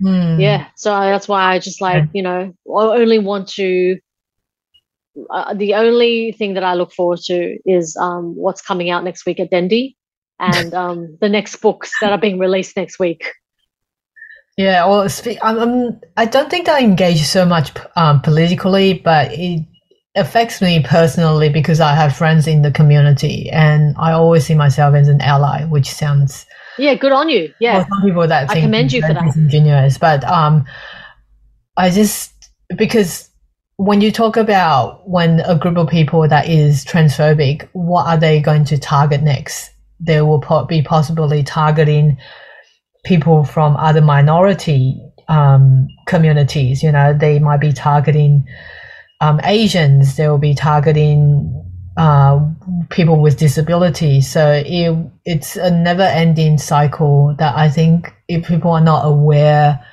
mm. yeah. So that's why I just like, you know, I only want to. Uh, the only thing that I look forward to is um, what's coming out next week at Dendy and um, the next books that are being released next week. Yeah, well, I'm, I'm, I don't think I engage so much um, politically, but it affects me personally because I have friends in the community and I always see myself as an ally, which sounds yeah, good on you. Yeah, some people that I commend you for that. Ingenious, but um, I just because when you talk about when a group of people that is transphobic, what are they going to target next? They will be possibly targeting people from other minority um, communities. You know, they might be targeting um, Asians, they will be targeting uh, people with disabilities. So it, it's a never ending cycle that I think if people are not aware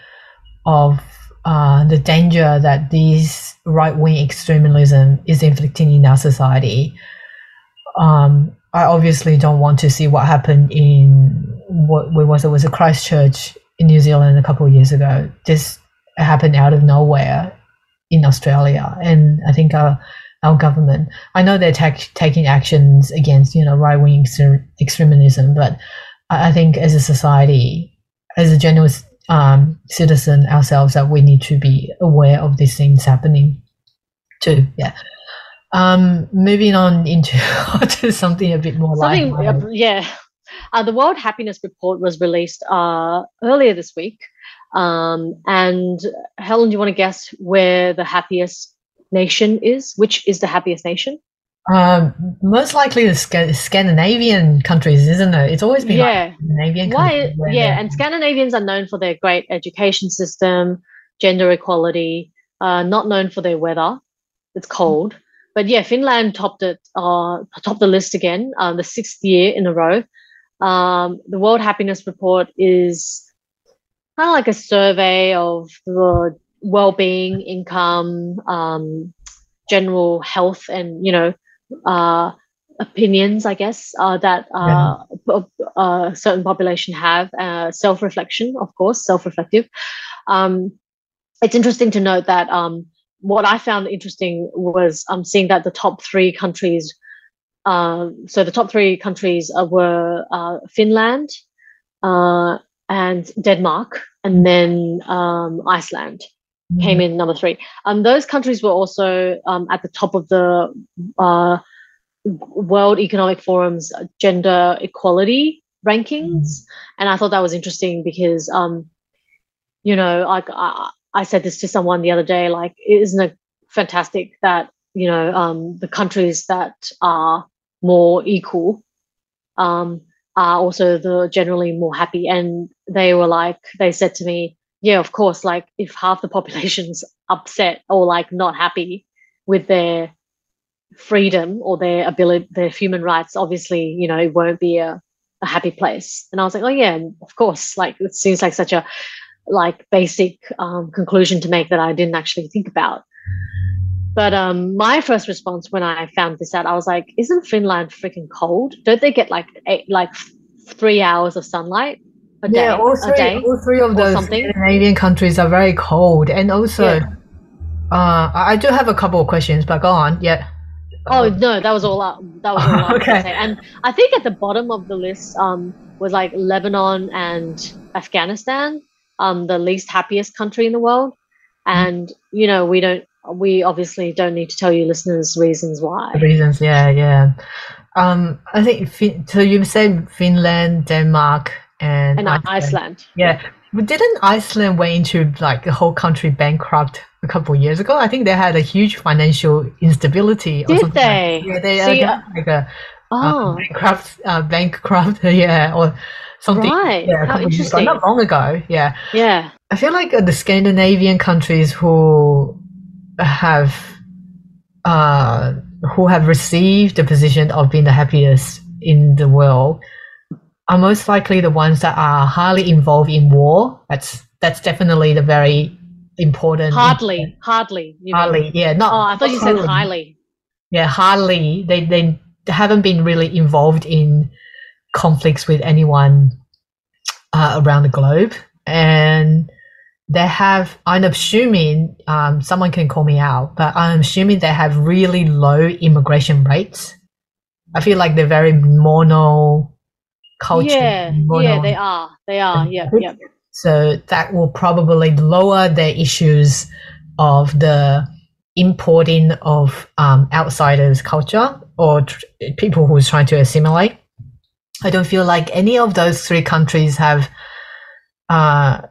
of uh, the danger that this right wing extremism is inflicting in our society, um, I obviously don't want to see what happened in what was it was a Christchurch in New Zealand a couple of years ago. This happened out of nowhere in Australia, and I think our our government. I know they're taking actions against you know right wing extremism, but I think as a society, as a general um, citizen ourselves, that we need to be aware of these things happening. too. yeah. Um, moving on into to something a bit more Something, uh, yeah. Uh, the World Happiness Report was released uh, earlier this week. Um, and Helen, do you want to guess where the happiest nation is? Which is the happiest nation? Um, most likely the Sc- Scandinavian countries, isn't it? It's always been like Yeah. Scandinavian Why? countries. Yeah, and Scandinavians are known for their great education system, gender equality. Uh, not known for their weather; it's cold. But yeah, Finland topped it, uh, topped the list again, uh, the sixth year in a row. Um, the World Happiness Report is kind of like a survey of the well-being, income, um, general health, and you know, uh, opinions. I guess uh, that uh, p- uh, certain population have uh, self-reflection, of course, self-reflective. Um, it's interesting to note that um, what I found interesting was um, seeing that the top three countries. Um, so the top three countries uh, were uh, Finland uh, and Denmark, and then um, Iceland came in number three. Um, those countries were also um, at the top of the uh, World Economic Forum's gender equality rankings, and I thought that was interesting because, um, you know, like I, I said this to someone the other day, like, isn't it fantastic that you know um, the countries that are more equal um, are also the generally more happy, and they were like, they said to me, yeah, of course, like if half the population's upset or like not happy with their freedom or their ability, their human rights, obviously, you know, it won't be a, a happy place. And I was like, oh yeah, of course. Like it seems like such a like basic um, conclusion to make that I didn't actually think about. But um, my first response when I found this out, I was like, "Isn't Finland freaking cold? Don't they get like eight, like three hours of sunlight a day? yeah, all three, day? all three of those. Scandinavian countries are very cold, and also, Yeah. uh, I I do have a couple of questions, but go on. Yeah. Oh no, that was all. I, that was all Okay. say. And I think at the bottom of the list um, was like Lebanon and Afghanistan, um, the least happiest country in the world. And you know, we don't. We obviously don't need to tell you listeners reasons why. reasons, yeah, yeah. Um, I think fin- so. You said Finland, Denmark, and, And Iceland. Yeah, but didn't Iceland went into like the whole country bankrupt a couple of years ago? I think they had a huge financial instability. Or Did they? Like, yeah, they See, uh, like a uh, Oh, bankrupt, uh, bankrupt, yeah, or something. right. Yeah, a How couple of years ago, interesting. not long ago. Yeah, Yeah. I feel like uh, the Scandinavian countries who have uh, who have received the position of being the happiest in the world are most likely the ones that are highly involved in war. That's that's definitely the very important. Hardly. Hardly. You mean. Hardly, yeah. Not. Oh, I thought you said not highly. Yeah, hardly. They they haven't been really involved in conflicts with anyone uh, around the globe, and they have. I'm assuming um, someone can call me out, but I'm assuming they have really low immigration rates. I feel like they're very mono culture. Yeah. Yeah. They are. They are. Yeah. Yeah. so that will probably lower the issues of the importing of um, outsiders' culture or tr- people who's trying to assimilate. I don't feel like any of those three countries have, uh,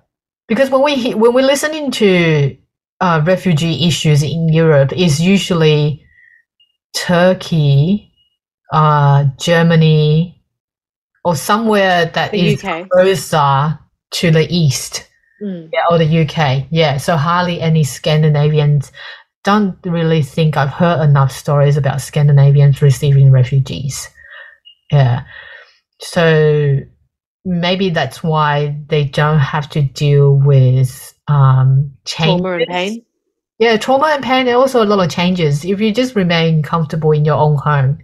because when we he- when we listen into uh, refugee issues in Europe, is usually Turkey, uh, Germany, or somewhere that The is UK. closer to the east. Mm. Yeah, or the UK. Yeah, so hardly any Scandinavians. Don't really think I've heard enough stories about Scandinavians receiving refugees. Yeah. So maybe that's why they don't have to deal with um changes. Trauma and pain. Yeah, trauma and pain and also a lot of changes. If you just remain comfortable in your own home,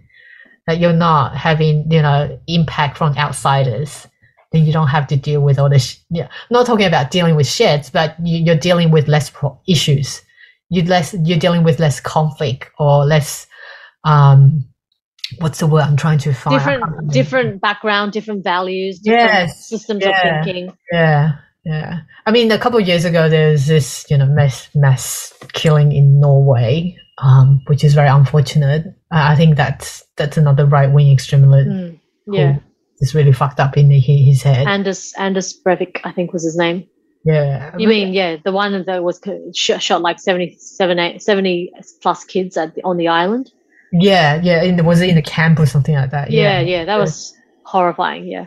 that you're not having, you know, impact from outsiders, then you don't have to deal with all this. Yeah, not talking about dealing with shits, but you, you're dealing with less pro- issues. You less you're dealing with less conflict or less. Um, what's the word I'm trying to find? Different different background different values different Yes, systems yeah. of thinking Yeah, Yeah. I mean, a couple of years ago, there was this, you know, mass mass killing in Norway, um, which is very unfortunate. I think that's that's another right wing extremist Mm, yeah. is really fucked up in hi- his head. Anders Anders Breivik, I think was his name. yeah. You mean yeah, the one that was co- sh- shot like 77, eight- 70 plus kids at the, on the island. Yeah, yeah. In, was it in a camp or something like that? Yeah, yeah, that was horrifying. Yeah,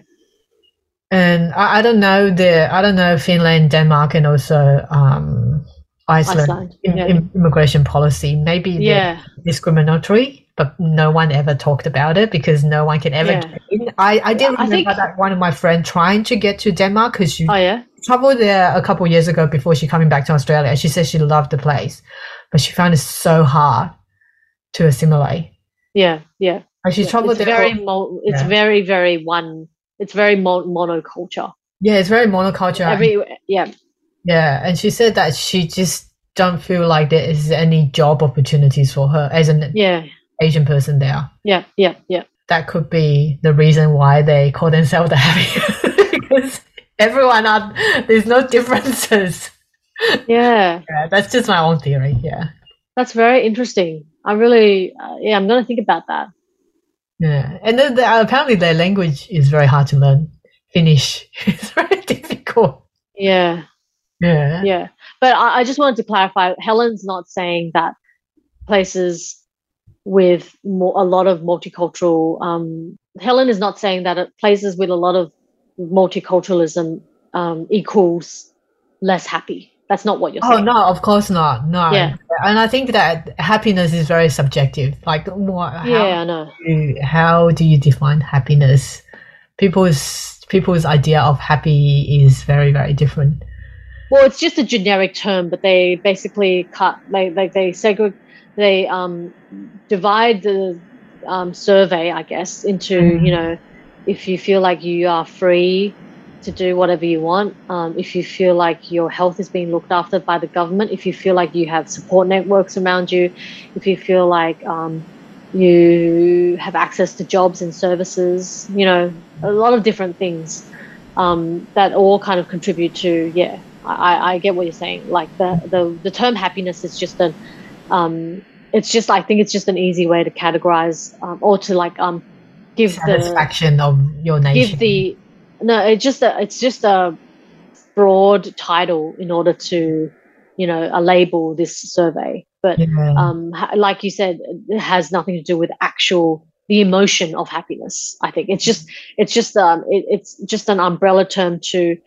And I, I don't know the I don't know Finland, Denmark, and also um, Iceland, Iceland. yeah. im- immigration policy. Maybe they're yeah, discriminatory, but no one ever talked about it because no one can ever Yeah. I, I did I remember think- that one of my friends trying to get to Denmark because she oh traveled there a couple of years ago before she coming back to Australia. She said she loved the place, but she found it so hard to assimilate. yeah, yeah. And she traveled It's there. very, mo- it's very, very one. It's very mo- monoculture. yeah, it's very monoculture. Every yeah, Yeah, and she said that she just don't feel like there is any job opportunities for her as an yeah, Asian person there. yeah, yeah, yeah. That could be the reason why they call themselves the happy because everyone are there's no differences. Yeah, Yeah, that's just my own theory. Yeah, that's very interesting. I really, uh, yeah, I'm gonna think about that. Yeah, and then the, apparently their language is very hard to learn. Finnish is very difficult. Yeah, Yeah, yeah. But I, I just wanted to clarify. Helen's not saying that places with more, a lot of multicultural. Um, Helen is not saying that places with a lot of multiculturalism um, equals less happy. That's not what you're Oh saying. no, of course not. No, Yeah. and I think that happiness is very subjective. Like, what? how- Yeah, I know. you- how do you define happiness? People's people's idea of happy is very very different. Well, it's just a generic term, but they basically cut like like they segregate they um divide the um, survey, I guess, into Mhm. you know if you feel like you are free to do whatever you want, um, if you feel like your health is being looked after by the government, if you feel like you have support networks around you, if you feel like um, you have access to jobs and services, you know, a lot of different things um, that all kind of contribute to yeah I, I get what you're saying like the, the the term happiness is just an um, it's just I think it's just an easy way to categorize um, or to like um give the Satisfaction of your nation. give the no it's just a it's just a broad title in order to you know a label this survey but yeah. um ha- like you said it has nothing to do with actual the emotion of happiness i think it's just it's just um it, it's just an umbrella term to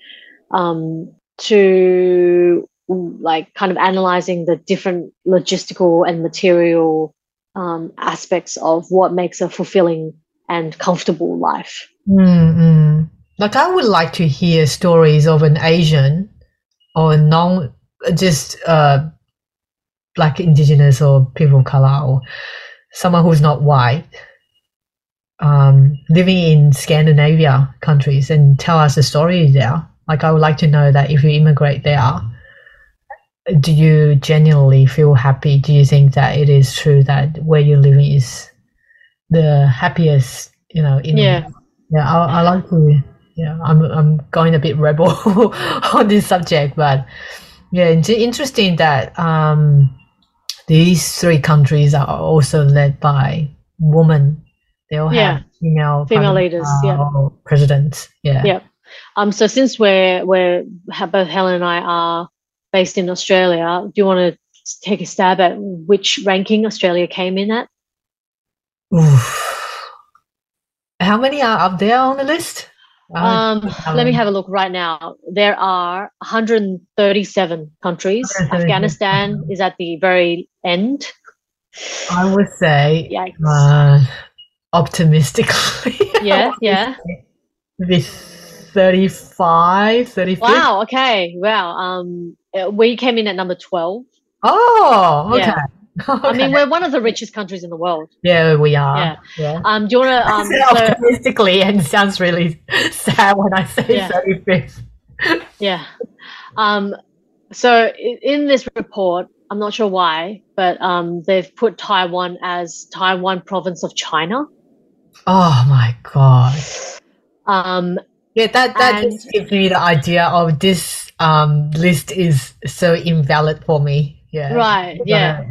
um to like kind of analyzing the different logistical and material um, aspects of what makes a fulfilling and comfortable life Mm-mm. Like I would like to hear stories of an Asian or non just uh black indigenous or people of color or someone who's not white um living in Scandinavia countries and tell us a story there. Like I would like to know that if you immigrate there, do you genuinely feel happy? Do you think that it is true that where you're living is the happiest, you know, in Yeah. yeah, I, I like to. Yeah, I'm I'm going a bit rebel on this subject, but yeah, it's interesting that um, these three countries are also led by women. They all Yeah. have female Female leaders, yeah. uh, presidents. Yeah, Yeah. Um, so since we're we're both Helen and I are based in Australia, do you want to take a stab at which ranking Australia came in at? Oof. How many are up there on the list? Um, let me have a look right now. There are 137 countries. 137. Afghanistan is at the very end. I would say uh, optimistically. Yeah, yeah. Maybe 35, 35. Wow. Okay. Wow. Um, uh, we came in at number 12. Oh, okay. Yeah. I mean, we're one of the richest countries in the world. yeah, we are. Yeah. Yeah. Um, do you want to? Um, so, optimistically, and it sounds really sad when I say Yeah. 35th. Yeah. Um, so in this report, I'm not sure why, but um, they've put Taiwan as Taiwan province of China. Oh my god. Um, Yeah, that that And- just gives me the idea of this um list is so invalid for me. Yeah. Right, yeah.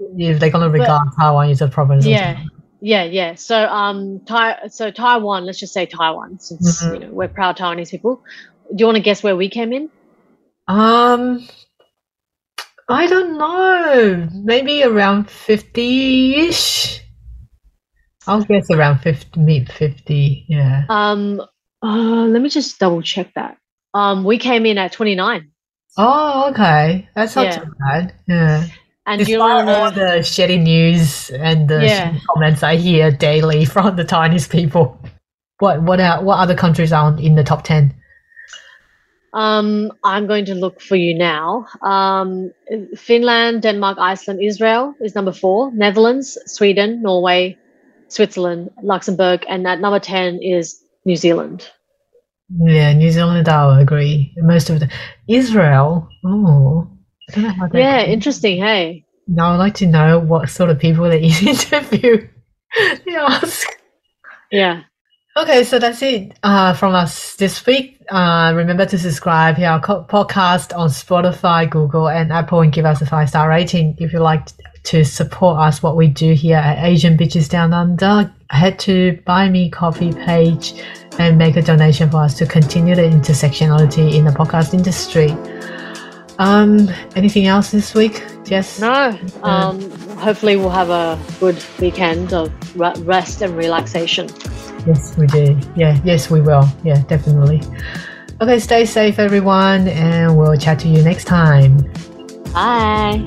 If they're gonna regard Taiwan as a province. Yeah, yeah, yeah. So, um, Tai- so Taiwan. Let's just say Taiwan, since Mhm. you know we're proud Taiwanese people. Do you want to guess where we came in? Um, I don't know. Maybe around fifty-ish. I'll guess around fifty, mid fifty. Yeah. Um, uh, let me just double check that. Um, we came in at twenty nine. Oh, okay. That's not Yeah. too bad. Yeah. And do you Despite all the shitty news and the Yeah. comments I hear daily from the Chinese people, what what are, what other countries are in the top ten? Um, I'm going to look for you now. Um, Finland, Denmark, Iceland, Israel is number four. Netherlands, Sweden, Norway, Switzerland, Luxembourg, and at number ten is New Zealand. Yeah, New Zealand. I will agree. Most of the Israel. Oh, I don't know how they. Yeah, interesting. Hey. Now I'd like to know what sort of people they interview. they ask. Yeah. Okay, so that's it uh, from us this week. Uh, remember to subscribe to our podcast on Spotify, Google, and Apple, and give us a five star rating. If you like to support us, what we do here at Asian Bitches Down Under, head to Buy Me Coffee page and make a donation for us to continue the intersectionality in the podcast industry. Um, anything else this week? Jess? No. Um, hopefully we'll have a good weekend of rest and relaxation. Yes, we do. Yeah, yes, we will. Yeah, definitely. Okay, stay safe, everyone, and we'll chat to you next time. Bye.